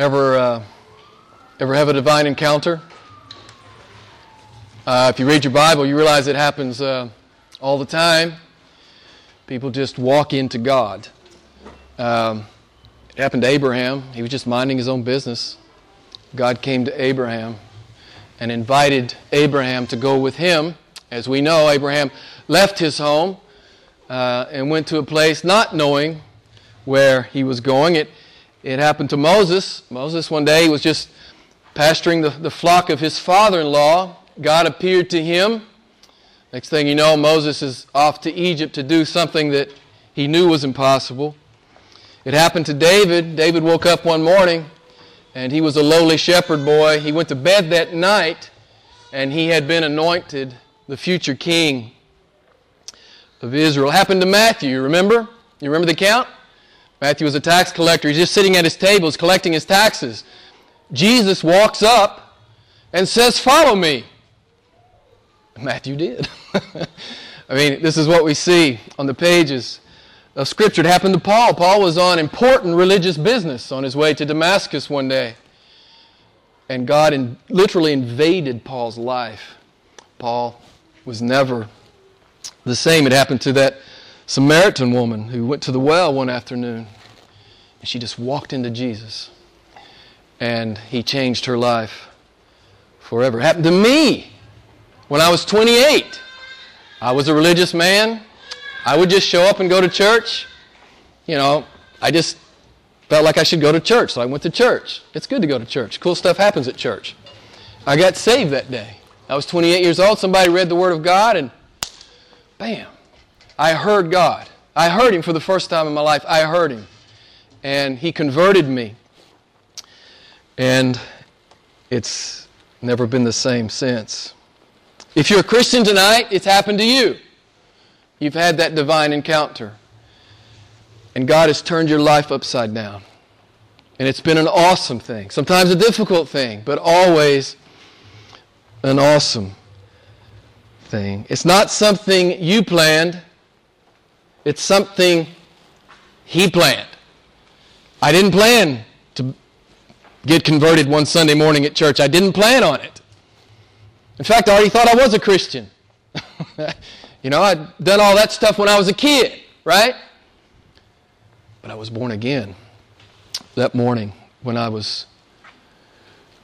Ever, uh, ever have a divine encounter? Uh, if you read your Bible, you realize it happens uh, all the time. People just walk into God. Um, it happened to Abraham. He was just minding his own business. God came to Abraham and invited Abraham to go with him. As we know, Abraham left his home uh, and went to a place not knowing where he was going. It, it happened to Moses. Moses, one day, was just pasturing the, the flock of his father in law. God appeared to him. Next thing you know, Moses is off to Egypt to do something that he knew was impossible. It happened to David. David woke up one morning and he was a lowly shepherd boy. He went to bed that night and he had been anointed the future king of Israel. It happened to Matthew, remember? You remember the account? Matthew was a tax collector. He's just sitting at his tables collecting his taxes. Jesus walks up and says, Follow me. Matthew did. I mean, this is what we see on the pages of Scripture. It happened to Paul. Paul was on important religious business on his way to Damascus one day. And God in, literally invaded Paul's life. Paul was never the same. It happened to that Samaritan woman who went to the well one afternoon. And she just walked into Jesus. And he changed her life forever. It happened to me when I was 28. I was a religious man. I would just show up and go to church. You know, I just felt like I should go to church, so I went to church. It's good to go to church. Cool stuff happens at church. I got saved that day. I was 28 years old. Somebody read the Word of God, and bam, I heard God. I heard Him for the first time in my life. I heard Him. And He converted me. And it's never been the same since. If you're a Christian tonight, it's happened to you. You've had that divine encounter. And God has turned your life upside down. And it's been an awesome thing. Sometimes a difficult thing, but always an awesome thing. It's not something you planned, it's something He planned. I didn't plan to get converted one Sunday morning at church, I didn't plan on it. In fact, I already thought I was a Christian. You know, I'd done all that stuff when I was a kid, right? But I was born again that morning when I was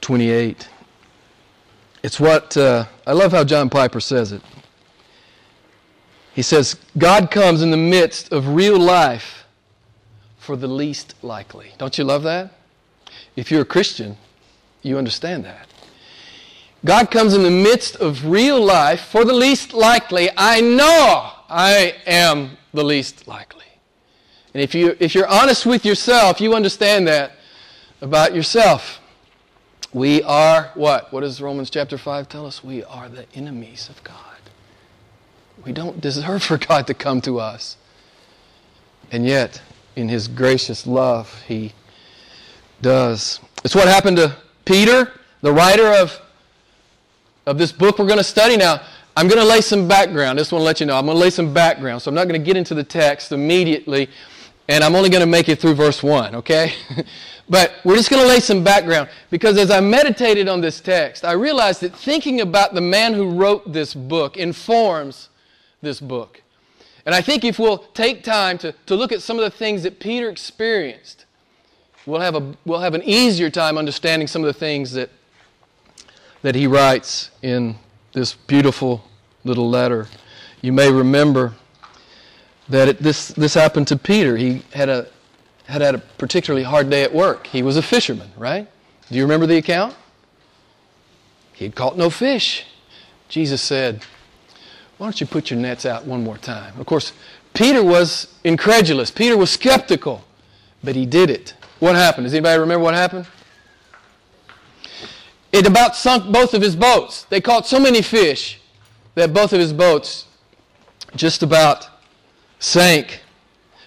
28. It's what, uh, I love how John Piper says it. He says, God comes in the midst of real life for the least likely. Don't you love that? If you're a Christian, you understand that. God comes in the midst of real life for the least likely. I know I am the least likely. And if, you, if you're honest with yourself, you understand that about yourself. We are what? What does Romans chapter 5 tell us? We are the enemies of God. We don't deserve for God to come to us. And yet, in His gracious love, He does. It's what happened to Peter, the writer of of this book we're going to study now, I'm going to lay some background. I just want to let you know. I'm going to lay some background. So I'm not going to get into the text immediately, and I'm only going to make it through verse 1, okay? but we're just going to lay some background because as I meditated on this text, I realized that thinking about the man who wrote this book informs this book. And I think if we'll take time to, to look at some of the things that Peter experienced, we'll have, a, we'll have an easier time understanding some of the things that that he writes in this beautiful little letter. You may remember that it, this, this happened to Peter. He had, a, had had a particularly hard day at work. He was a fisherman, right? Do you remember the account? He had caught no fish. Jesus said, Why don't you put your nets out one more time? Of course, Peter was incredulous. Peter was skeptical, but he did it. What happened? Does anybody remember what happened? It about sunk both of his boats. They caught so many fish that both of his boats just about sank.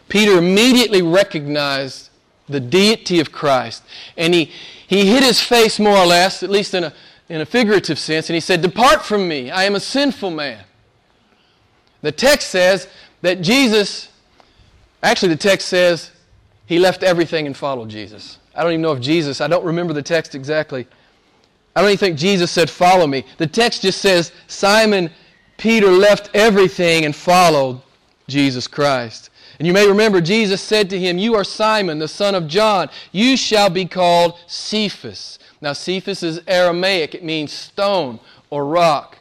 Peter immediately recognized the deity of Christ. And he, he hid his face more or less, at least in a, in a figurative sense, and he said, Depart from me, I am a sinful man. The text says that Jesus, actually, the text says he left everything and followed Jesus. I don't even know if Jesus, I don't remember the text exactly. I don't even think Jesus said, Follow me. The text just says, Simon Peter left everything and followed Jesus Christ. And you may remember Jesus said to him, You are Simon, the son of John. You shall be called Cephas. Now, Cephas is Aramaic, it means stone or rock.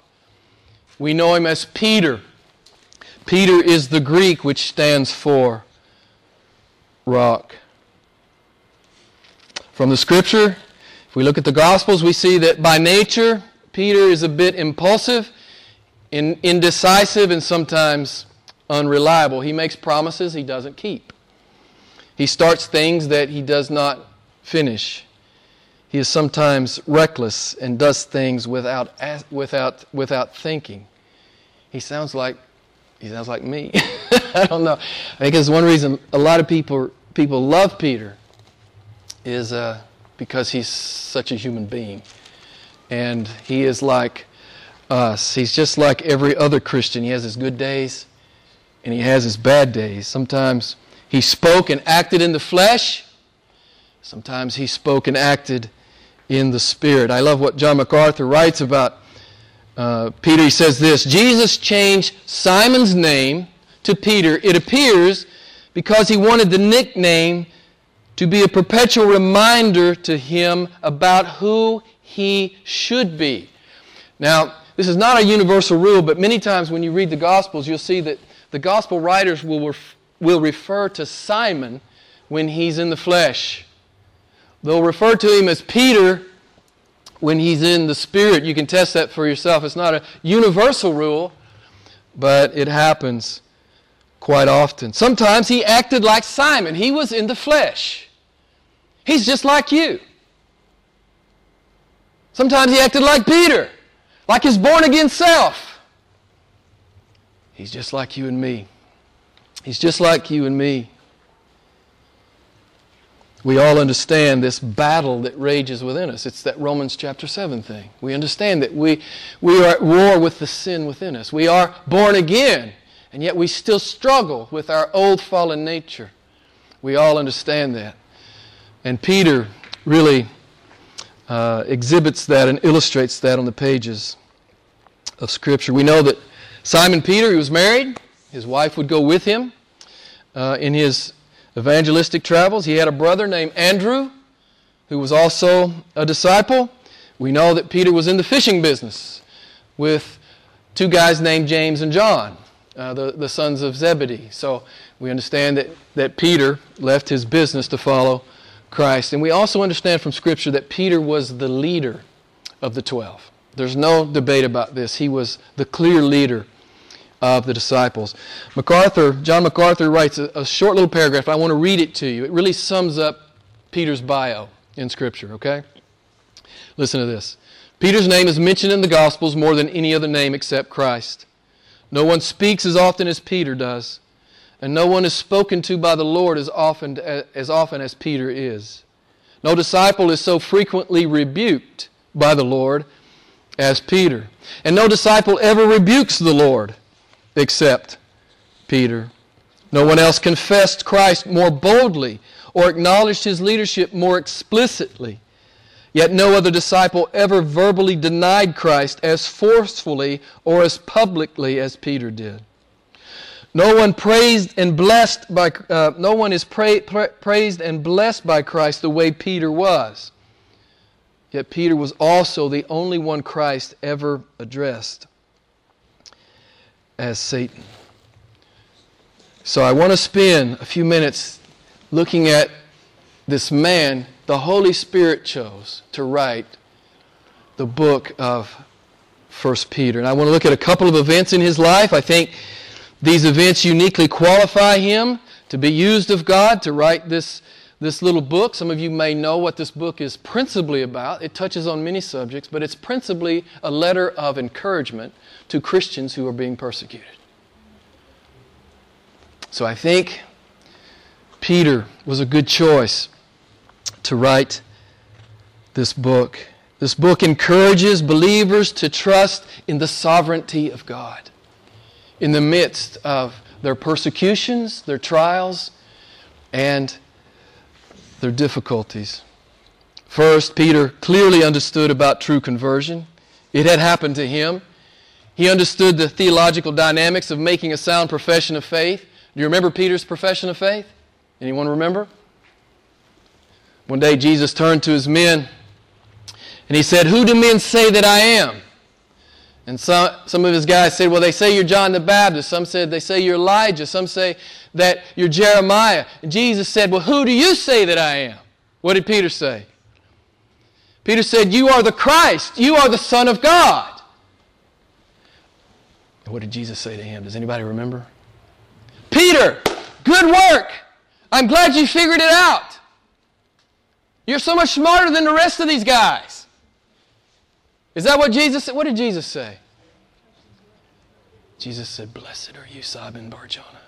We know him as Peter. Peter is the Greek which stands for rock. From the scripture, if we look at the Gospels, we see that by nature, Peter is a bit impulsive, indecisive, and sometimes unreliable. He makes promises he doesn't keep. He starts things that he does not finish. He is sometimes reckless and does things without, without, without thinking. He sounds like he sounds like me. I don't know. I think it's one reason a lot of people people love Peter is uh, because he's such a human being, and he is like us. He's just like every other Christian. He has his good days, and he has his bad days. Sometimes he spoke and acted in the flesh. Sometimes he spoke and acted in the spirit. I love what John MacArthur writes about uh, Peter. He says this Jesus changed Simon's name to Peter, it appears, because he wanted the nickname to be a perpetual reminder to him about who he should be. Now, this is not a universal rule, but many times when you read the Gospels, you'll see that the Gospel writers will, ref- will refer to Simon when he's in the flesh. They'll refer to him as Peter when he's in the Spirit. You can test that for yourself. It's not a universal rule, but it happens quite often. Sometimes he acted like Simon, he was in the flesh. He's just like you. Sometimes he acted like Peter, like his born again self. He's just like you and me. He's just like you and me. We all understand this battle that rages within us. It's that Romans chapter 7 thing. We understand that we, we are at war with the sin within us. We are born again, and yet we still struggle with our old fallen nature. We all understand that. And Peter really uh, exhibits that and illustrates that on the pages of Scripture. We know that Simon Peter, he was married, his wife would go with him uh, in his evangelistic travels. He had a brother named Andrew who was also a disciple. We know that Peter was in the fishing business with two guys named James and John, uh, the, the sons of Zebedee. So we understand that, that Peter left his business to follow Christ. And we also understand from Scripture that Peter was the leader of the twelve. There's no debate about this. He was the clear leader of the disciples. MacArthur, John MacArthur writes a, a short little paragraph. I want to read it to you. It really sums up Peter's bio in Scripture, okay? Listen to this. Peter's name is mentioned in the Gospels more than any other name except Christ. No one speaks as often as Peter does, and no one is spoken to by the Lord as often as, often as Peter is. No disciple is so frequently rebuked by the Lord as Peter. And no disciple ever rebukes the Lord except Peter. No one else confessed Christ more boldly or acknowledged his leadership more explicitly. Yet no other disciple ever verbally denied Christ as forcefully or as publicly as Peter did. No one praised and blessed by uh, no one is pra- pra- praised and blessed by Christ the way Peter was. Yet Peter was also the only one Christ ever addressed as Satan. So I want to spend a few minutes looking at this man the Holy Spirit chose to write the book of 1 Peter. And I want to look at a couple of events in his life. I think these events uniquely qualify him to be used of God to write this, this little book. Some of you may know what this book is principally about. It touches on many subjects, but it's principally a letter of encouragement to Christians who are being persecuted. So I think Peter was a good choice to write this book. This book encourages believers to trust in the sovereignty of God in the midst of their persecutions, their trials, and their difficulties. First, Peter clearly understood about true conversion. It had happened to him. He understood the theological dynamics of making a sound profession of faith. Do you remember Peter's profession of faith? Anyone remember? One day Jesus turned to his men and he said, Who do men say that I am? And some, some of his guys said, Well, they say you're John the Baptist. Some said they say you're Elijah. Some say that you're Jeremiah. And Jesus said, Well, who do you say that I am? What did Peter say? Peter said, You are the Christ. You are the Son of God. What did Jesus say to him? Does anybody remember? Peter, good work. I'm glad you figured it out. You're so much smarter than the rest of these guys. Is that what Jesus said? What did Jesus say? Jesus said, Blessed are you, Simon Barjona.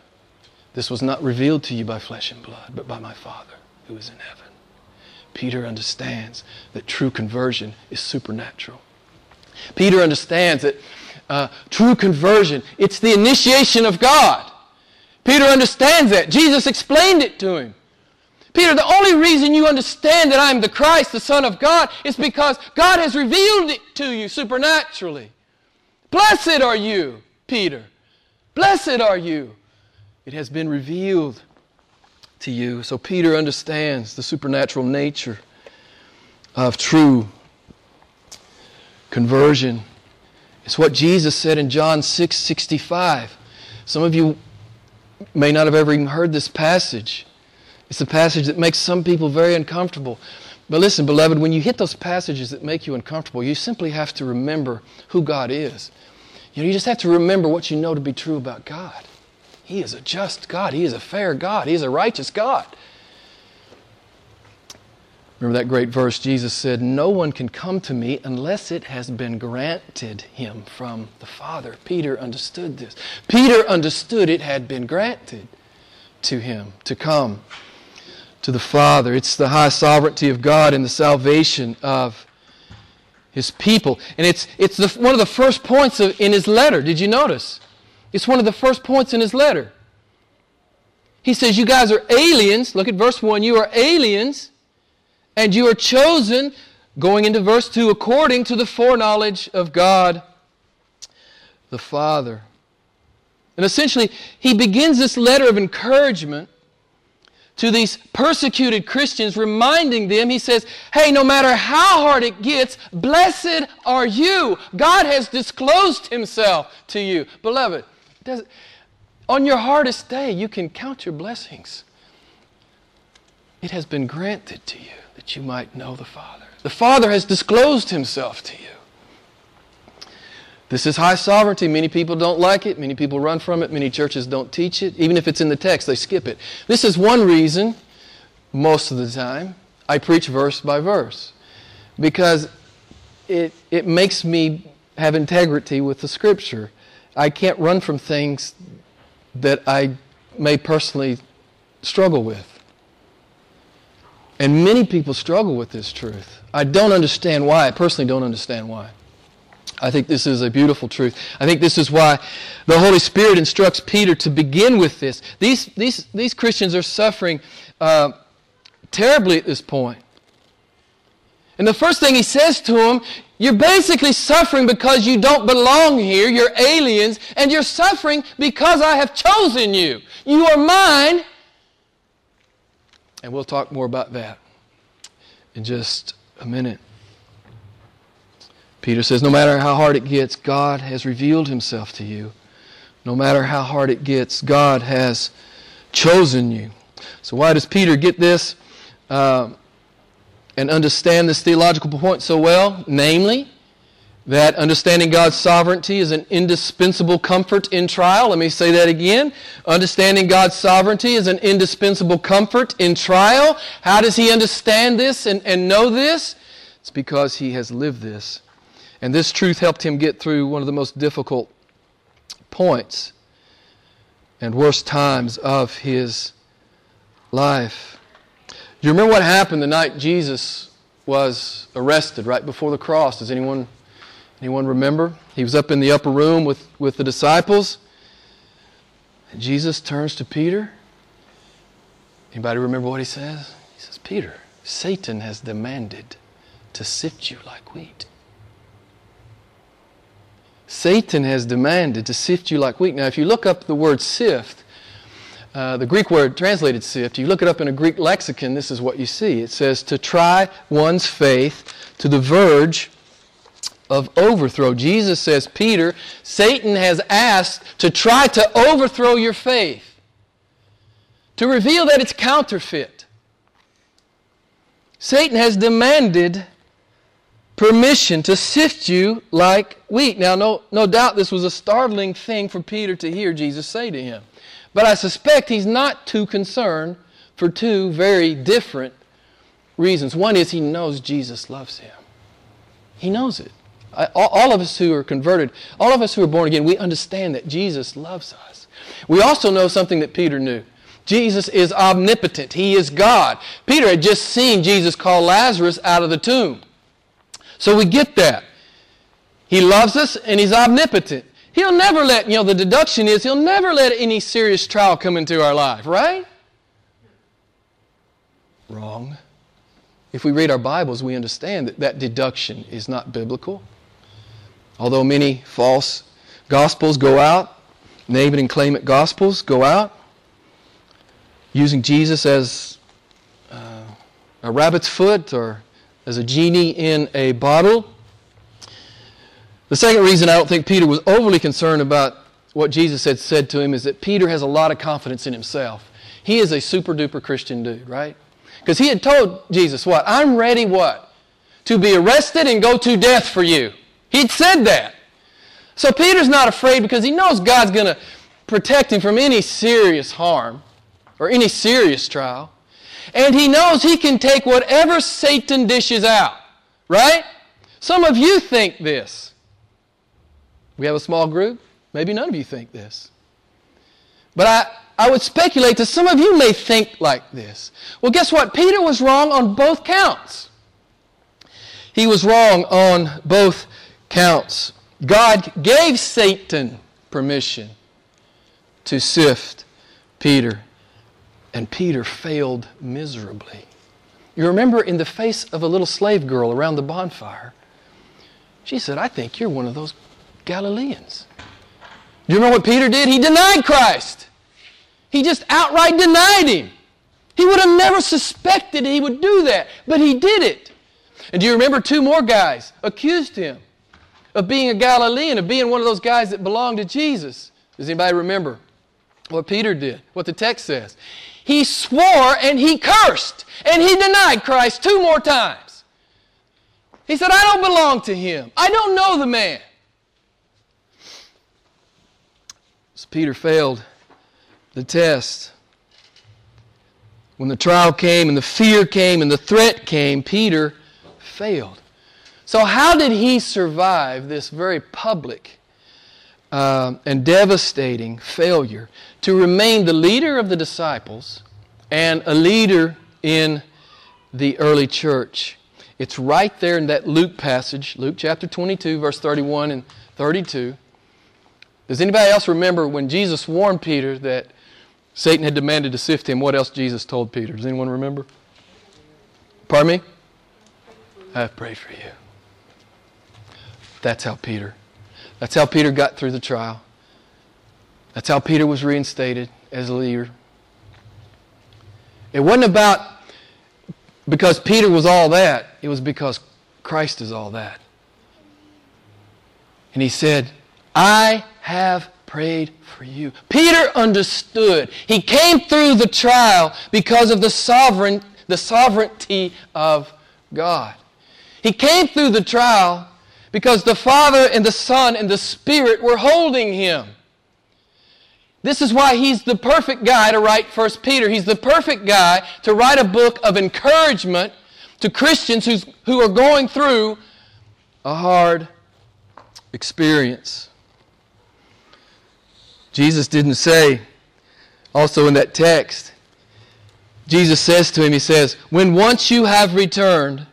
This was not revealed to you by flesh and blood, but by my Father who is in heaven. Peter understands that true conversion is supernatural. Peter understands that uh, true conversion, it's the initiation of God. Peter understands that. Jesus explained it to him. Peter, the only reason you understand that I'm the Christ, the Son of God, is because God has revealed it to you supernaturally. Blessed are you, Peter. Blessed are you. It has been revealed to you. So Peter understands the supernatural nature of true conversion. It's what Jesus said in John 6 65. Some of you may not have ever even heard this passage. It's a passage that makes some people very uncomfortable. But listen, beloved, when you hit those passages that make you uncomfortable, you simply have to remember who God is. You know, you just have to remember what you know to be true about God. He is a just God. He is a fair God. He is a righteous God. Remember that great verse Jesus said, No one can come to me unless it has been granted him from the Father. Peter understood this. Peter understood it had been granted to him to come to the Father. It's the high sovereignty of God and the salvation of his people. And it's, it's the, one of the first points of, in his letter. Did you notice? It's one of the first points in his letter. He says, You guys are aliens. Look at verse 1. You are aliens, and you are chosen, going into verse 2, according to the foreknowledge of God the Father. And essentially, he begins this letter of encouragement to these persecuted Christians, reminding them, he says, Hey, no matter how hard it gets, blessed are you. God has disclosed himself to you. Beloved, does, on your hardest day, you can count your blessings. It has been granted to you that you might know the Father. The Father has disclosed Himself to you. This is high sovereignty. Many people don't like it. Many people run from it. Many churches don't teach it. Even if it's in the text, they skip it. This is one reason, most of the time, I preach verse by verse. Because it, it makes me have integrity with the Scripture. I can't run from things that I may personally struggle with. And many people struggle with this truth. I don't understand why. I personally don't understand why. I think this is a beautiful truth. I think this is why the Holy Spirit instructs Peter to begin with this. These, these, these Christians are suffering uh, terribly at this point. And the first thing he says to them you're basically suffering because you don't belong here. You're aliens. And you're suffering because I have chosen you. You are mine. And we'll talk more about that in just a minute. Peter says, No matter how hard it gets, God has revealed himself to you. No matter how hard it gets, God has chosen you. So, why does Peter get this? Uh, and understand this theological point so well, namely, that understanding God's sovereignty is an indispensable comfort in trial. Let me say that again. Understanding God's sovereignty is an indispensable comfort in trial. How does he understand this and, and know this? It's because he has lived this. And this truth helped him get through one of the most difficult points and worst times of his life. Do you remember what happened the night Jesus was arrested right before the cross? Does anyone, anyone remember? He was up in the upper room with, with the disciples. And Jesus turns to Peter. Anybody remember what he says? He says, Peter, Satan has demanded to sift you like wheat. Satan has demanded to sift you like wheat. Now, if you look up the word sift, uh, the Greek word translated sift, you look it up in a Greek lexicon, this is what you see. It says to try one's faith to the verge of overthrow. Jesus says, Peter, Satan has asked to try to overthrow your faith, to reveal that it's counterfeit. Satan has demanded permission to sift you like wheat. Now, no, no doubt this was a startling thing for Peter to hear Jesus say to him. But I suspect he's not too concerned for two very different reasons. One is he knows Jesus loves him, he knows it. I, all, all of us who are converted, all of us who are born again, we understand that Jesus loves us. We also know something that Peter knew. Jesus is omnipotent. He is God. Peter had just seen Jesus call Lazarus out of the tomb. So we get that. He loves us and he's omnipotent. He'll never let, you know, the deduction is he'll never let any serious trial come into our life, right? Wrong. If we read our Bibles, we understand that that deduction is not biblical. Although many false gospels go out, name it and claim it gospels go out, using Jesus as uh, a rabbit's foot or as a genie in a bottle. The second reason I don't think Peter was overly concerned about what Jesus had said to him is that Peter has a lot of confidence in himself. He is a super duper Christian dude, right? Because he had told Jesus, What? I'm ready, what? To be arrested and go to death for you. He'd said that. So Peter's not afraid because he knows God's going to protect him from any serious harm or any serious trial. And he knows he can take whatever Satan dishes out. Right? Some of you think this. We have a small group. Maybe none of you think this. But I, I would speculate that some of you may think like this. Well, guess what? Peter was wrong on both counts. He was wrong on both counts. God gave Satan permission to sift Peter and Peter failed miserably. You remember in the face of a little slave girl around the bonfire, she said, I think you're one of those Galileans. Do you remember what Peter did? He denied Christ. He just outright denied him. He would have never suspected he would do that, but he did it. And do you remember two more guys accused him of being a Galilean, of being one of those guys that belonged to Jesus? Does anybody remember what Peter did, what the text says? He swore and he cursed and he denied Christ two more times. He said, I don't belong to him. I don't know the man. So Peter failed the test. When the trial came and the fear came and the threat came, Peter failed. So, how did he survive this very public uh, and devastating failure to remain the leader of the disciples and a leader in the early church. It's right there in that Luke passage, Luke chapter 22, verse 31 and 32. Does anybody else remember when Jesus warned Peter that Satan had demanded to sift him? What else Jesus told Peter? Does anyone remember? Pardon me? I have prayed for you. That's how Peter that's how Peter got through the trial. That's how Peter was reinstated as a leader. It wasn't about because Peter was all that, it was because Christ is all that. And he said, I have prayed for you. Peter understood. He came through the trial because of the sovereign the sovereignty of God. He came through the trial because the Father and the Son and the Spirit were holding him. This is why he's the perfect guy to write First Peter. He's the perfect guy to write a book of encouragement to Christians who's, who are going through a hard experience. Jesus didn't say, also in that text, Jesus says to him, He says, When once you have returned,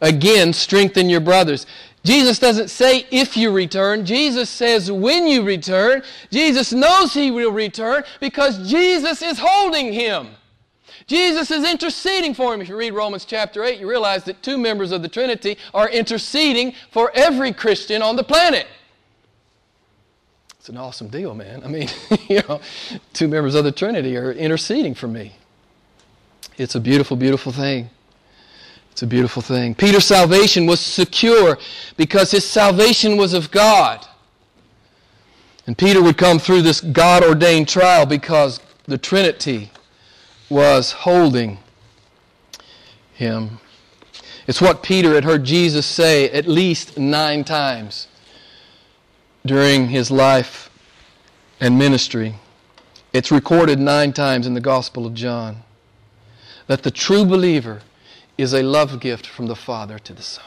Again, strengthen your brothers. Jesus doesn't say if you return. Jesus says when you return. Jesus knows he will return because Jesus is holding him. Jesus is interceding for him. If you read Romans chapter 8, you realize that two members of the Trinity are interceding for every Christian on the planet. It's an awesome deal, man. I mean, you know, two members of the Trinity are interceding for me. It's a beautiful, beautiful thing. It's a beautiful thing. Peter's salvation was secure because his salvation was of God. And Peter would come through this God ordained trial because the Trinity was holding him. It's what Peter had heard Jesus say at least nine times during his life and ministry. It's recorded nine times in the Gospel of John that the true believer is a love gift from the Father to the Son.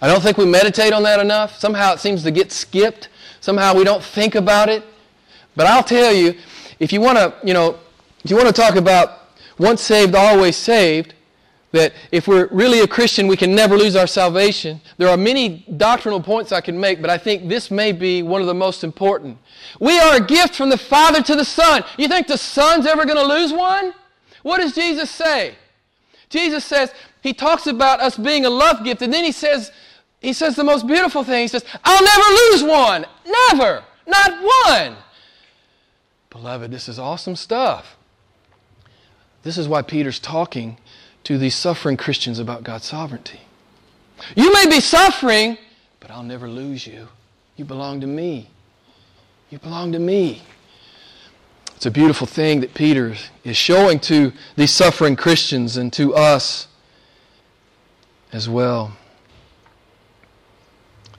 I don't think we meditate on that enough. Somehow it seems to get skipped. Somehow we don't think about it. But I'll tell you, if you want to, you know, if you want to talk about once saved, always saved, that if we're really a Christian, we can never lose our salvation. There are many doctrinal points I can make, but I think this may be one of the most important. We are a gift from the Father to the Son. You think the Son's ever going to lose one? What does Jesus say? Jesus says, He talks about us being a love gift, and then He says, He says the most beautiful thing. He says, I'll never lose one. Never. Not one. Beloved, this is awesome stuff. This is why Peter's talking to these suffering Christians about God's sovereignty. You may be suffering, but I'll never lose you. You belong to me. You belong to me. It's a beautiful thing that Peter is showing to these suffering Christians and to us as well.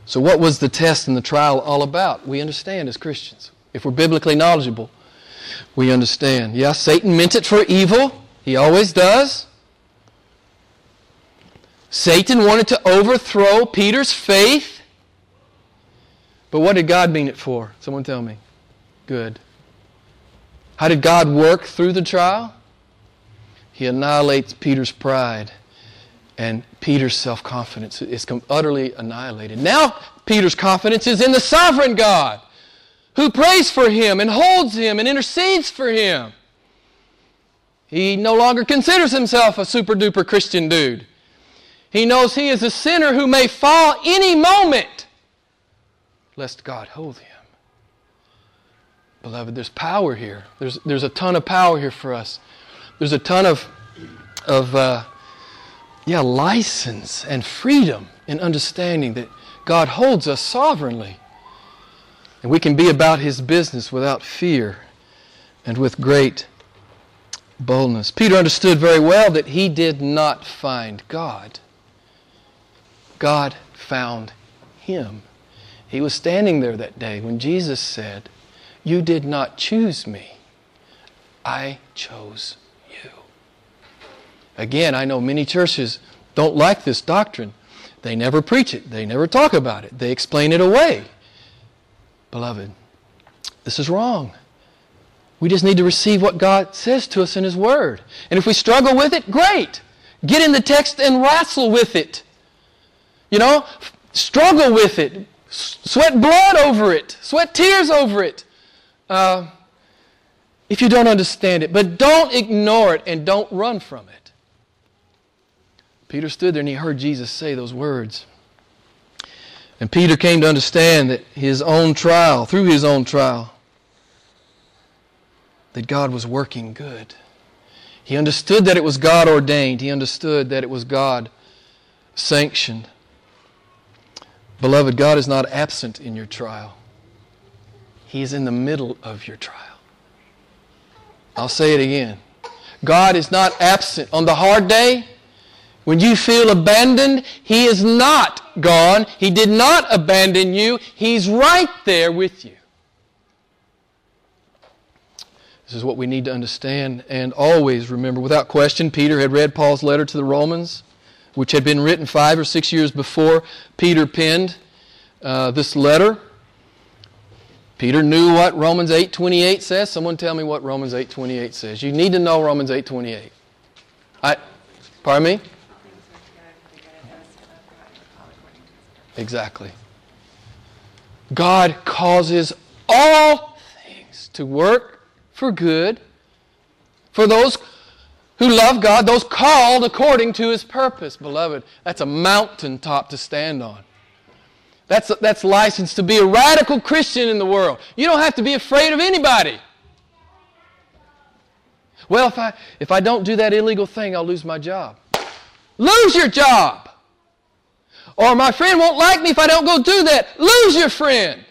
So, what was the test and the trial all about? We understand as Christians. If we're biblically knowledgeable, we understand. Yeah, Satan meant it for evil. He always does. Satan wanted to overthrow Peter's faith. But what did God mean it for? Someone tell me. Good. How did God work through the trial? He annihilates Peter's pride, and Peter's self confidence is utterly annihilated. Now, Peter's confidence is in the sovereign God who prays for him and holds him and intercedes for him. He no longer considers himself a super duper Christian dude. He knows he is a sinner who may fall any moment, lest God hold him. Beloved, there's power here. There's, there's a ton of power here for us. There's a ton of, of uh, yeah, license and freedom in understanding that God holds us sovereignly. And we can be about His business without fear and with great boldness. Peter understood very well that he did not find God. God found him. He was standing there that day when Jesus said, You did not choose me, I chose you. Again, I know many churches don't like this doctrine. They never preach it, they never talk about it, they explain it away. Beloved, this is wrong. We just need to receive what God says to us in His Word. And if we struggle with it, great. Get in the text and wrestle with it. You know, struggle with it. Sweat blood over it. Sweat tears over it. Uh, if you don't understand it. But don't ignore it and don't run from it. Peter stood there and he heard Jesus say those words. And Peter came to understand that his own trial, through his own trial, that God was working good. He understood that it was God ordained. He understood that it was God sanctioned. Beloved, God is not absent in your trial. He is in the middle of your trial. I'll say it again. God is not absent on the hard day. When you feel abandoned, He is not gone. He did not abandon you. He's right there with you. This is what we need to understand and always remember. Without question, Peter had read Paul's letter to the Romans, which had been written five or six years before Peter penned uh, this letter. Peter knew what Romans 8:28 says. Someone tell me what Romans 8:28 says. You need to know Romans 8:28. I pardon me? Exactly. God causes all things to work for good for those who love God, those called according to his purpose. Beloved, that's a mountaintop to stand on. That's, that's license to be a radical Christian in the world. You don't have to be afraid of anybody. Well, if I, if I don't do that illegal thing, I'll lose my job. Lose your job. Or my friend won't like me if I don't go do that. Lose your friend.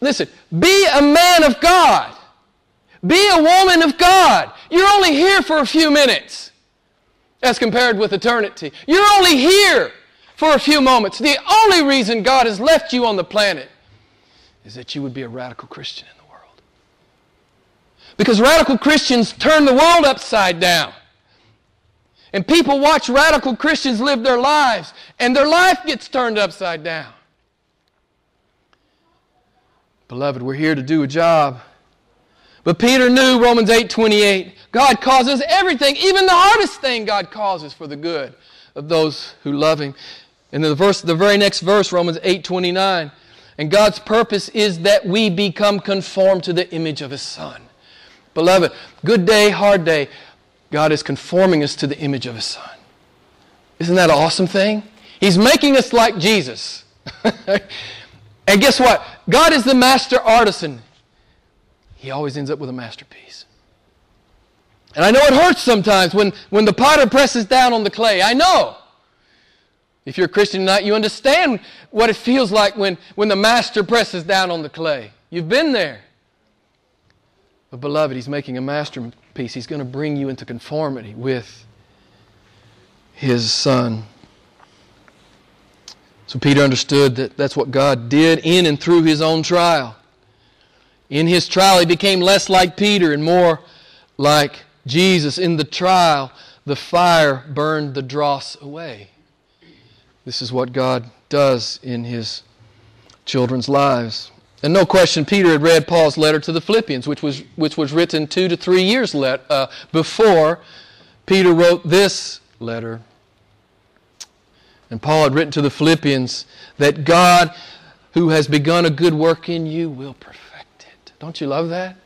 Listen, be a man of God. Be a woman of God. You're only here for a few minutes as compared with eternity. You're only here for a few moments. The only reason God has left you on the planet is that you would be a radical Christian in the world. Because radical Christians turn the world upside down. And people watch radical Christians live their lives, and their life gets turned upside down. Beloved, we're here to do a job. But Peter knew Romans 8:28. God causes everything, even the hardest thing God causes for the good of those who love him. And the verse the very next verse Romans 8:29. And God's purpose is that we become conformed to the image of his son. Beloved, good day, hard day, God is conforming us to the image of His Son. Isn't that an awesome thing? He's making us like Jesus. and guess what? God is the master artisan. He always ends up with a masterpiece. And I know it hurts sometimes when, when the potter presses down on the clay. I know. If you're a Christian tonight, you understand what it feels like when, when the master presses down on the clay. You've been there. But, beloved, He's making a masterpiece. He's going to bring you into conformity with His Son. So, Peter understood that that's what God did in and through his own trial. In his trial, he became less like Peter and more like Jesus. In the trial, the fire burned the dross away. This is what God does in his children's lives. And no question, Peter had read Paul's letter to the Philippians, which was, which was written two to three years let, uh, before Peter wrote this letter. And Paul had written to the Philippians that God, who has begun a good work in you, will perfect it. Don't you love that?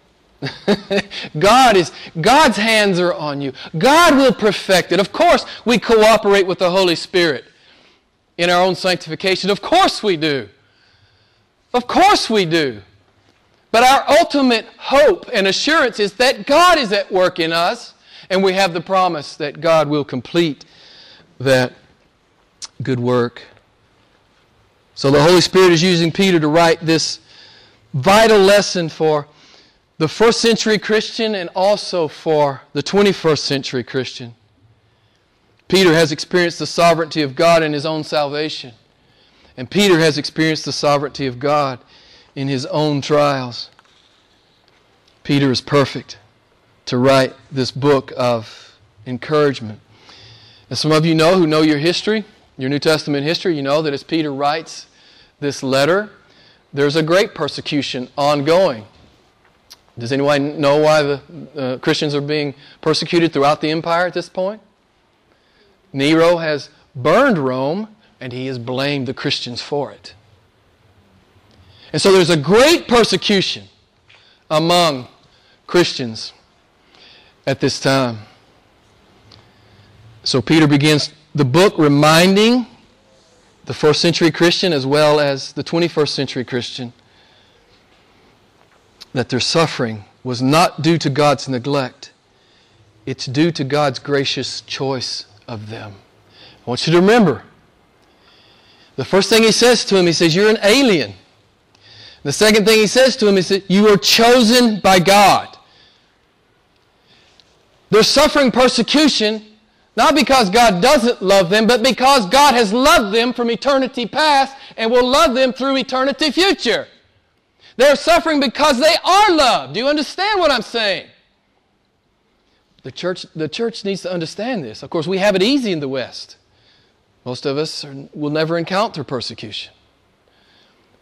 God is God's hands are on you. God will perfect it. Of course, we cooperate with the Holy Spirit in our own sanctification. Of course we do. Of course we do. But our ultimate hope and assurance is that God is at work in us, and we have the promise that God will complete that good work. So the Holy Spirit is using Peter to write this vital lesson for the first century Christian and also for the 21st century Christian. Peter has experienced the sovereignty of God in his own salvation. And Peter has experienced the sovereignty of God in his own trials. Peter is perfect to write this book of encouragement. And some of you know who know your history, your New Testament history, you know that as Peter writes this letter, there's a great persecution ongoing. Does anyone know why the uh, Christians are being persecuted throughout the empire at this point? Nero has burned Rome and he has blamed the Christians for it. And so there's a great persecution among Christians at this time. So Peter begins the book reminding the first century Christian as well as the 21st century Christian that their suffering was not due to God's neglect, it's due to God's gracious choice of them. I want you to remember the first thing he says to him, he says, You're an alien. The second thing he says to him is that you are chosen by God. They're suffering persecution not because God doesn't love them, but because God has loved them from eternity past and will love them through eternity future. They're suffering because they are loved. Do you understand what I'm saying? The church, the church needs to understand this. Of course, we have it easy in the West. Most of us are, will never encounter persecution,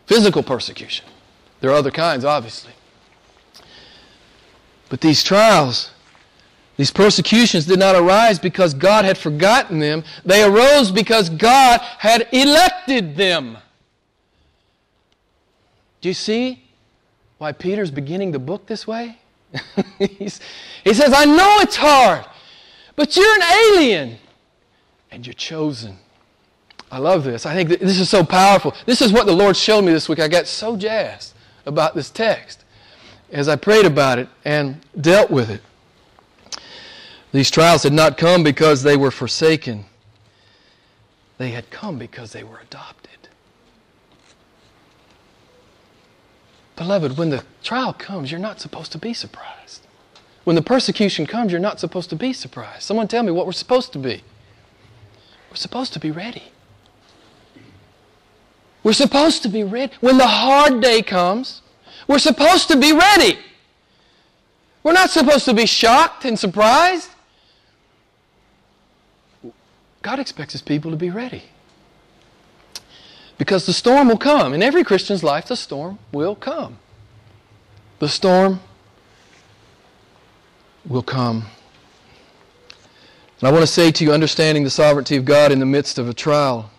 physical persecution. There are other kinds, obviously. But these trials, these persecutions did not arise because God had forgotten them. They arose because God had elected them. Do you see why Peter's beginning the book this way? he says, I know it's hard, but you're an alien and you're chosen. I love this. I think this is so powerful. This is what the Lord showed me this week. I got so jazzed about this text as I prayed about it and dealt with it. These trials had not come because they were forsaken, they had come because they were adopted. Beloved, when the trial comes, you're not supposed to be surprised. When the persecution comes, you're not supposed to be surprised. Someone tell me what we're supposed to be. We're supposed to be ready. We're supposed to be ready. When the hard day comes, we're supposed to be ready. We're not supposed to be shocked and surprised. God expects his people to be ready. Because the storm will come. In every Christian's life, the storm will come. The storm will come. And I want to say to you, understanding the sovereignty of God in the midst of a trial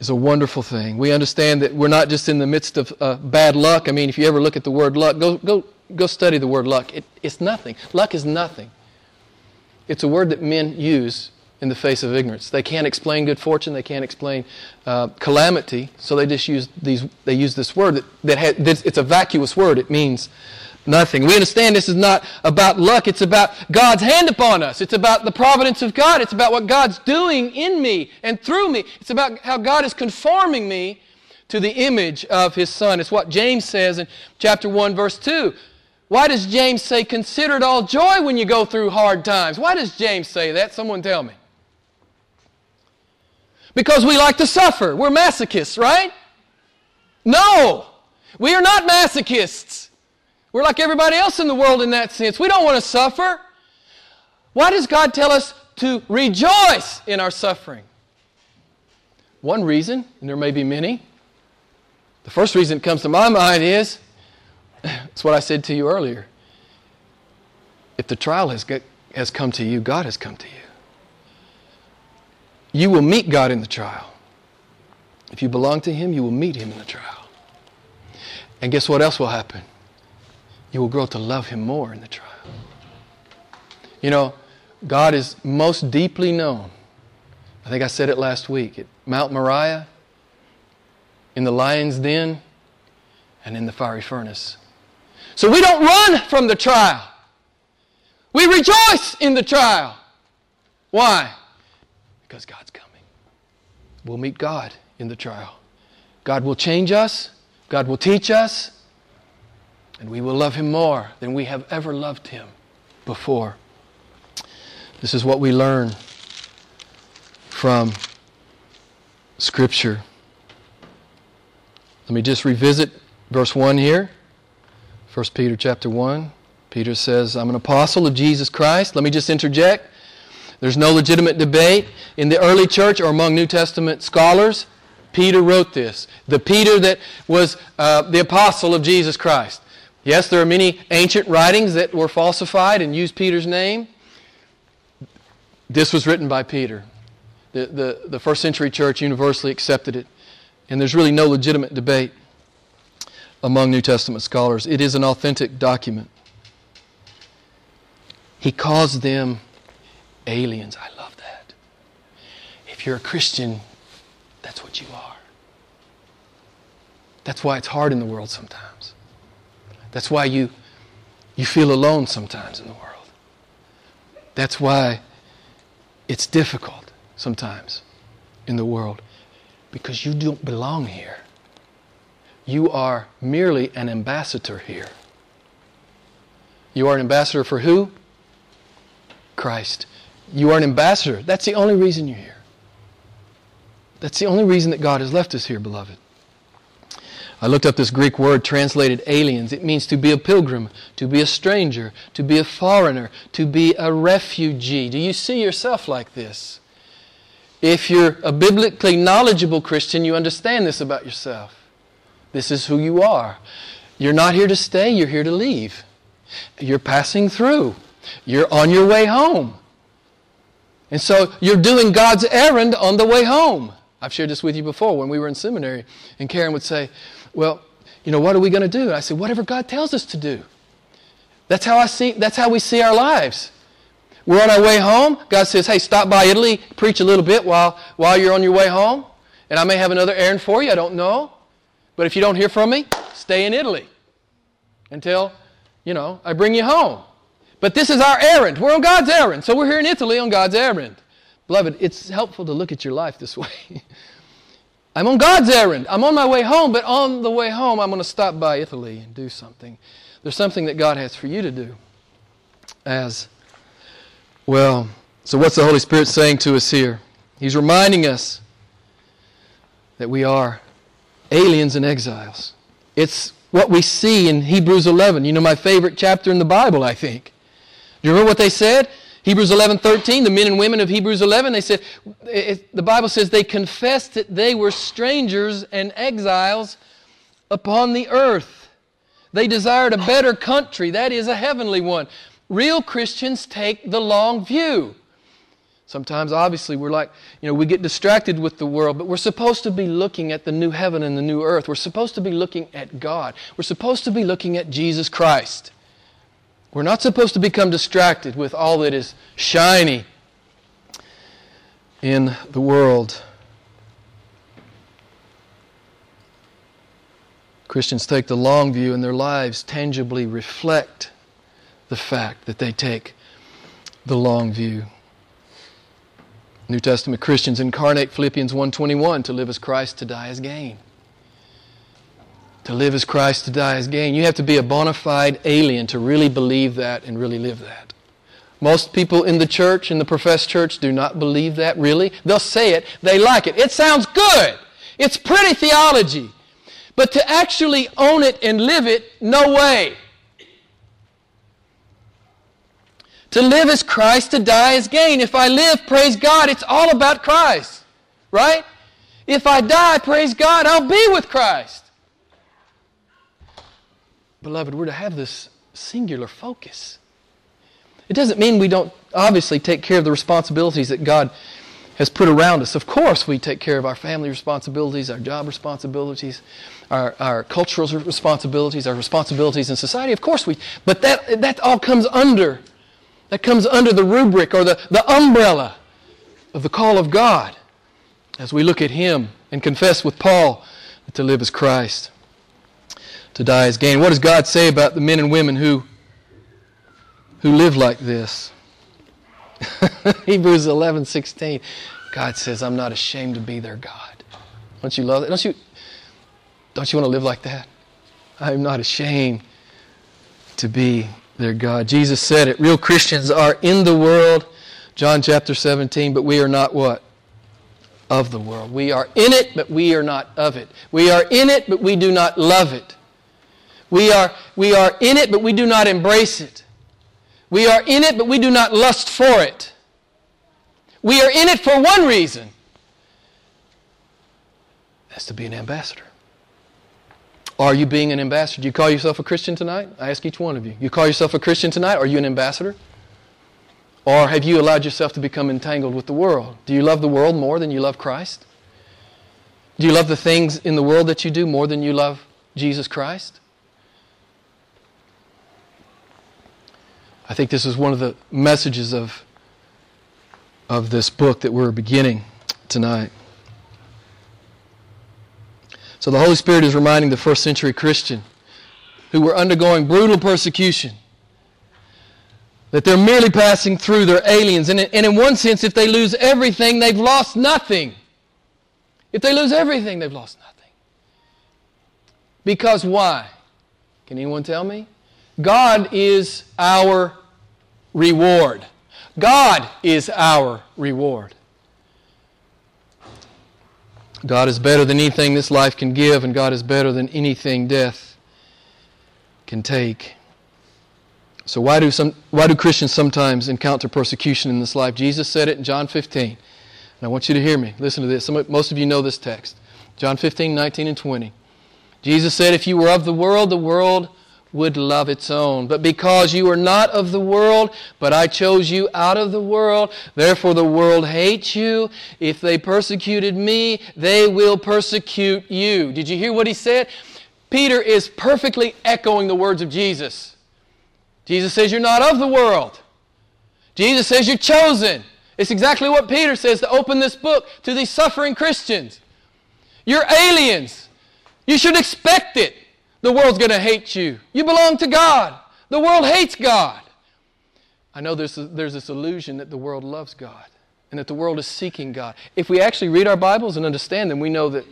is a wonderful thing. We understand that we're not just in the midst of uh, bad luck. I mean, if you ever look at the word luck, go, go, go study the word luck. It, it's nothing. Luck is nothing. It's a word that men use in the face of ignorance. They can't explain good fortune. They can't explain uh, calamity. So they just use these. They use this word that, that has, it's a vacuous word. It means nothing. We understand this is not about luck. It's about God's hand upon us. It's about the providence of God. It's about what God's doing in me and through me. It's about how God is conforming me to the image of His Son. It's what James says in chapter 1, verse 2. Why does James say, Consider it all joy when you go through hard times? Why does James say that? Someone tell me. Because we like to suffer. We're masochists, right? No, we are not masochists. We're like everybody else in the world in that sense. We don't want to suffer. Why does God tell us to rejoice in our suffering? One reason, and there may be many, the first reason that comes to my mind is it's what I said to you earlier. If the trial has, has come to you, God has come to you. You will meet God in the trial. If you belong to Him, you will meet Him in the trial. And guess what else will happen? You will grow to love Him more in the trial. You know, God is most deeply known. I think I said it last week at Mount Moriah, in the lion's den, and in the fiery furnace. So we don't run from the trial. We rejoice in the trial. Why? Because God's coming. We'll meet God in the trial. God will change us, God will teach us, and we will love Him more than we have ever loved Him before. This is what we learn from Scripture. Let me just revisit verse 1 here. 1 Peter chapter 1. Peter says, I'm an apostle of Jesus Christ. Let me just interject. There's no legitimate debate in the early church or among New Testament scholars. Peter wrote this. The Peter that was uh, the apostle of Jesus Christ. Yes, there are many ancient writings that were falsified and used Peter's name. This was written by Peter. The, the, the first century church universally accepted it. And there's really no legitimate debate among New Testament scholars. It is an authentic document. He caused them aliens. I love that. If you're a Christian, that's what you are. That's why it's hard in the world sometimes. That's why you, you feel alone sometimes in the world. That's why it's difficult sometimes in the world because you don't belong here. You are merely an ambassador here. You are an ambassador for who? Christ. You are an ambassador. That's the only reason you're here. That's the only reason that God has left us here, beloved. I looked up this Greek word translated aliens. It means to be a pilgrim, to be a stranger, to be a foreigner, to be a refugee. Do you see yourself like this? If you're a biblically knowledgeable Christian, you understand this about yourself. This is who you are. You're not here to stay, you're here to leave. You're passing through. You're on your way home. And so you're doing God's errand on the way home. I've shared this with you before when we were in seminary, and Karen would say, Well, you know, what are we going to do? And I said, Whatever God tells us to do. That's how I see that's how we see our lives. We're on our way home. God says, "Hey, stop by Italy, preach a little bit while while you're on your way home, and I may have another errand for you, I don't know. But if you don't hear from me, stay in Italy until, you know, I bring you home." But this is our errand. We're on God's errand. So we're here in Italy on God's errand. Beloved, it's helpful to look at your life this way. I'm on God's errand. I'm on my way home, but on the way home, I'm going to stop by Italy and do something. There's something that God has for you to do as well. So, what's the Holy Spirit saying to us here? He's reminding us that we are aliens and exiles. It's what we see in Hebrews 11. You know, my favorite chapter in the Bible, I think. Do you remember what they said? Hebrews 11, 13, the men and women of Hebrews 11, they said, it, the Bible says they confessed that they were strangers and exiles upon the earth. They desired a better country, that is a heavenly one. Real Christians take the long view. Sometimes, obviously, we're like, you know, we get distracted with the world, but we're supposed to be looking at the new heaven and the new earth. We're supposed to be looking at God. We're supposed to be looking at Jesus Christ. We're not supposed to become distracted with all that is shiny in the world. Christians take the long view and their lives tangibly reflect the fact that they take the long view. New Testament Christians incarnate Philippians 1:21 to live as Christ to die as gain. To live as Christ, to die as gain. You have to be a bona fide alien to really believe that and really live that. Most people in the church, in the professed church, do not believe that really. They'll say it, they like it. It sounds good. It's pretty theology. But to actually own it and live it, no way. To live as Christ, to die as gain. If I live, praise God, it's all about Christ. Right? If I die, praise God, I'll be with Christ. Beloved, we're to have this singular focus. It doesn't mean we don't obviously take care of the responsibilities that God has put around us. Of course, we take care of our family responsibilities, our job responsibilities, our, our cultural responsibilities, our responsibilities in society. Of course, we, but that, that all comes under, that comes under the rubric or the, the umbrella of the call of God as we look at Him and confess with Paul that to live as Christ to die as gain. What does God say about the men and women who, who live like this? Hebrews 11, 16. God says, I'm not ashamed to be their God. Don't you love that? Don't you, don't you want to live like that? I'm not ashamed to be their God. Jesus said it. Real Christians are in the world, John chapter 17, but we are not what? Of the world. We are in it, but we are not of it. We are in it, but we do not love it. We are, we are in it, but we do not embrace it. We are in it, but we do not lust for it. We are in it for one reason that's to be an ambassador. Are you being an ambassador? Do you call yourself a Christian tonight? I ask each one of you. You call yourself a Christian tonight? Are you an ambassador? Or have you allowed yourself to become entangled with the world? Do you love the world more than you love Christ? Do you love the things in the world that you do more than you love Jesus Christ? I think this is one of the messages of, of this book that we're beginning tonight. So the Holy Spirit is reminding the first century Christian who were undergoing brutal persecution that they're merely passing through, they're aliens. And in, and in one sense, if they lose everything, they've lost nothing. If they lose everything, they've lost nothing. Because why? Can anyone tell me? God is our reward. God is our reward. God is better than anything this life can give, and God is better than anything death can take. So, why do, some, why do Christians sometimes encounter persecution in this life? Jesus said it in John 15. And I want you to hear me. Listen to this. Some, most of you know this text. John 15, 19, and 20. Jesus said, If you were of the world, the world would love its own. But because you are not of the world, but I chose you out of the world, therefore the world hates you. If they persecuted me, they will persecute you. Did you hear what he said? Peter is perfectly echoing the words of Jesus. Jesus says you're not of the world. Jesus says you're chosen. It's exactly what Peter says to open this book to these suffering Christians. You're aliens. You should expect it. The world's going to hate you. You belong to God. The world hates God. I know there's, a, there's this illusion that the world loves God and that the world is seeking God. If we actually read our Bibles and understand them, we know that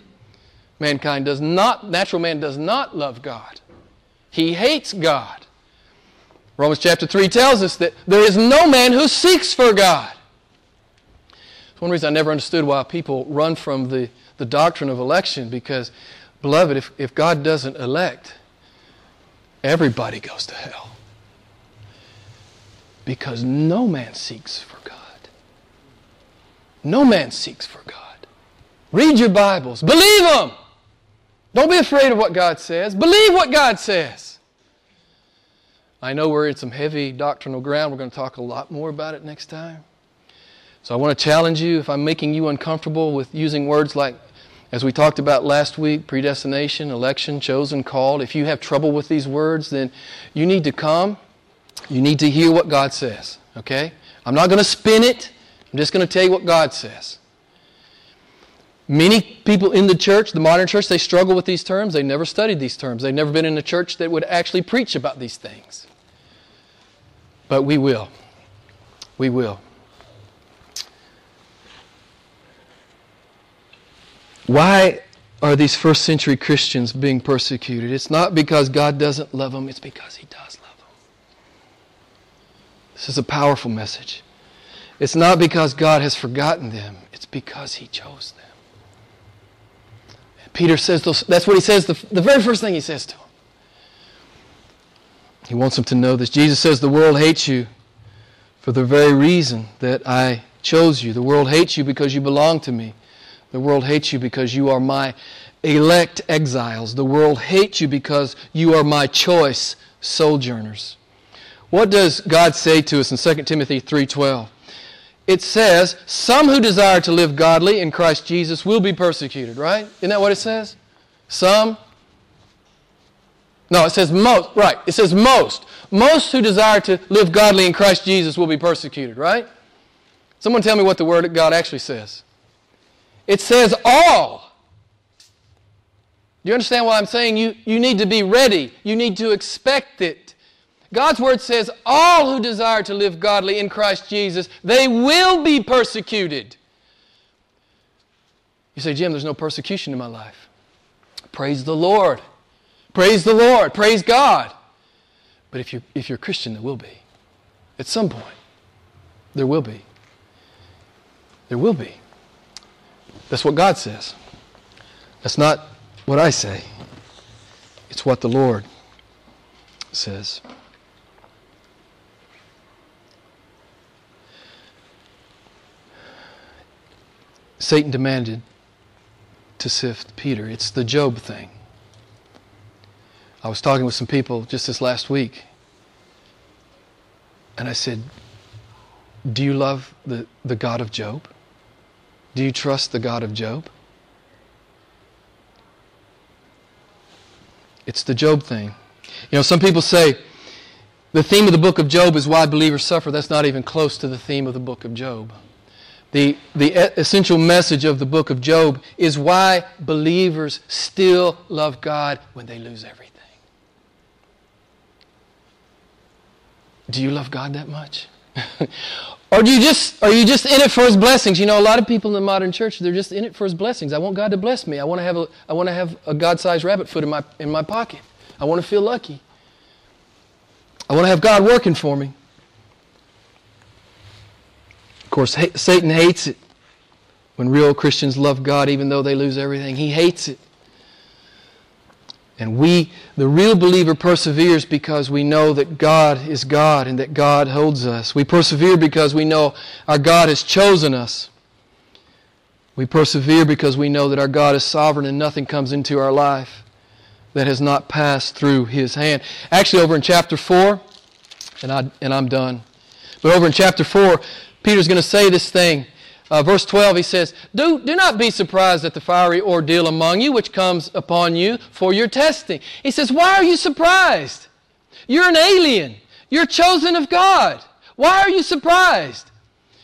mankind does not, natural man does not love God. He hates God. Romans chapter 3 tells us that there is no man who seeks for God. One reason I never understood why people run from the, the doctrine of election because, beloved, if, if God doesn't elect, everybody goes to hell. Because no man seeks for God. No man seeks for God. Read your Bibles, believe them. Don't be afraid of what God says, believe what God says. I know we're in some heavy doctrinal ground. We're going to talk a lot more about it next time. So I want to challenge you if I'm making you uncomfortable with using words like, as we talked about last week, predestination, election, chosen, called. If you have trouble with these words, then you need to come. You need to hear what God says. Okay? I'm not going to spin it. I'm just going to tell you what God says. Many people in the church, the modern church, they struggle with these terms. They never studied these terms. They've never been in a church that would actually preach about these things. But we will. We will. Why are these first century Christians being persecuted? It's not because God doesn't love them, it's because He does love them. This is a powerful message. It's not because God has forgotten them, it's because He chose them. Peter says, those, that's what he says, the, the very first thing he says to them. He wants them to know this. Jesus says, The world hates you for the very reason that I chose you. The world hates you because you belong to me. The world hates you because you are my elect exiles. The world hates you because you are my choice sojourners. What does God say to us in 2 Timothy 3:12? It says, "Some who desire to live godly in Christ Jesus will be persecuted," right? Isn't that what it says? Some no, it says most, right. It says most. Most who desire to live godly in Christ Jesus will be persecuted, right? Someone tell me what the Word of God actually says. It says all. Do you understand what I'm saying you, you need to be ready? You need to expect it. God's Word says all who desire to live godly in Christ Jesus, they will be persecuted. You say, Jim, there's no persecution in my life. Praise the Lord. Praise the Lord. Praise God. But if, you, if you're a Christian, there will be. At some point, there will be. There will be. That's what God says. That's not what I say. It's what the Lord says. Satan demanded to sift Peter. It's the Job thing. I was talking with some people just this last week, and I said, Do you love the, the God of Job? Do you trust the God of Job? It's the Job thing. You know, some people say the theme of the book of Job is why believers suffer. That's not even close to the theme of the book of Job. The, the essential message of the book of Job is why believers still love God when they lose everything. Do you love God that much? Or do you just are you just in it for his blessings? You know, a lot of people in the modern church, they're just in it for his blessings. I want God to bless me. I want to have a I want to have a God-sized rabbit foot in my in my pocket. I want to feel lucky. I want to have God working for me. Of course, Satan hates it when real Christians love God even though they lose everything. He hates it. And we, the real believer, perseveres because we know that God is God and that God holds us. We persevere because we know our God has chosen us. We persevere because we know that our God is sovereign and nothing comes into our life that has not passed through His hand. Actually, over in chapter 4, and, I, and I'm done, but over in chapter 4, Peter's going to say this thing uh, verse 12, he says, do, do not be surprised at the fiery ordeal among you which comes upon you for your testing. He says, Why are you surprised? You're an alien. You're chosen of God. Why are you surprised?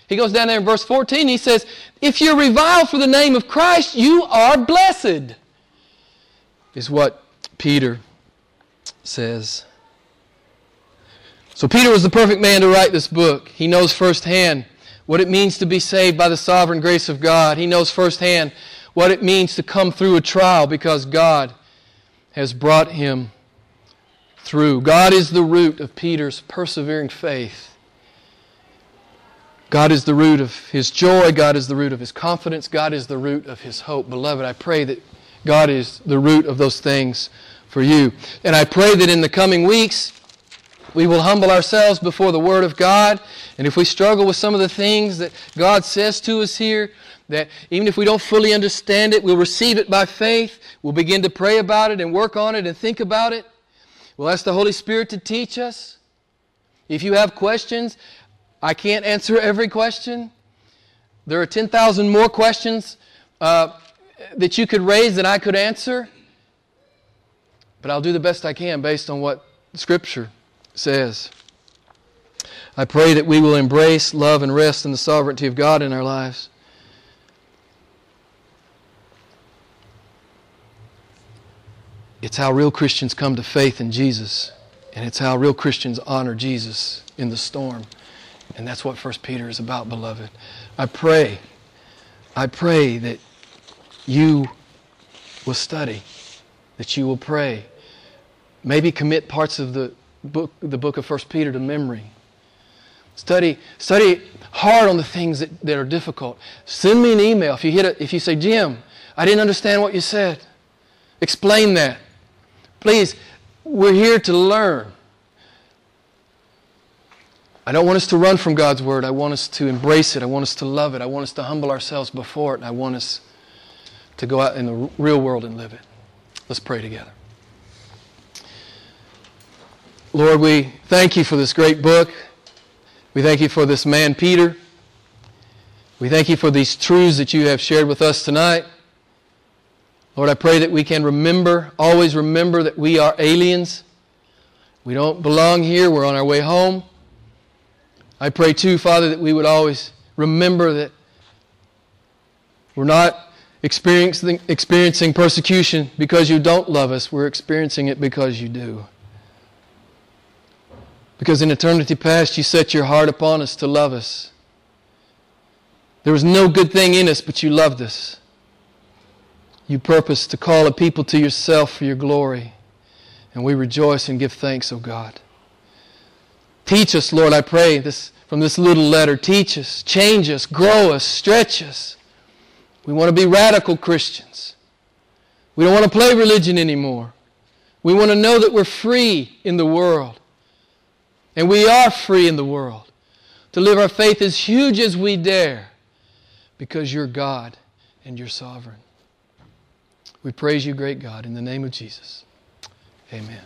He goes down there in verse 14. He says, If you're reviled for the name of Christ, you are blessed, is what Peter says. So, Peter was the perfect man to write this book. He knows firsthand what it means to be saved by the sovereign grace of God. He knows firsthand what it means to come through a trial because God has brought him through. God is the root of Peter's persevering faith. God is the root of his joy. God is the root of his confidence. God is the root of his hope. Beloved, I pray that God is the root of those things for you. And I pray that in the coming weeks, we will humble ourselves before the Word of God. And if we struggle with some of the things that God says to us here, that even if we don't fully understand it, we'll receive it by faith. We'll begin to pray about it and work on it and think about it. We'll ask the Holy Spirit to teach us. If you have questions, I can't answer every question. There are 10,000 more questions uh, that you could raise that I could answer. But I'll do the best I can based on what Scripture says. I pray that we will embrace, love, and rest in the sovereignty of God in our lives. It's how real Christians come to faith in Jesus, and it's how real Christians honor Jesus in the storm. And that's what 1 Peter is about, beloved. I pray, I pray that you will study, that you will pray. Maybe commit parts of the book, the book of 1 Peter to memory. Study, study hard on the things that, that are difficult. Send me an email if you hit it, if you say, Jim, I didn't understand what you said. Explain that. Please, we're here to learn. I don't want us to run from God's Word. I want us to embrace it. I want us to love it. I want us to humble ourselves before it. And I want us to go out in the real world and live it. Let's pray together. Lord, we thank you for this great book. We thank you for this man, Peter. We thank you for these truths that you have shared with us tonight. Lord, I pray that we can remember, always remember that we are aliens. We don't belong here. We're on our way home. I pray too, Father, that we would always remember that we're not experiencing, experiencing persecution because you don't love us. We're experiencing it because you do. Because in eternity past, you set your heart upon us to love us. There was no good thing in us, but you loved us. You purposed to call a people to yourself for your glory. And we rejoice and give thanks, O God. Teach us, Lord, I pray, this, from this little letter. Teach us, change us, grow us, stretch us. We want to be radical Christians. We don't want to play religion anymore. We want to know that we're free in the world. And we are free in the world. To live our faith as huge as we dare because you're God and you're sovereign. We praise you, great God, in the name of Jesus. Amen.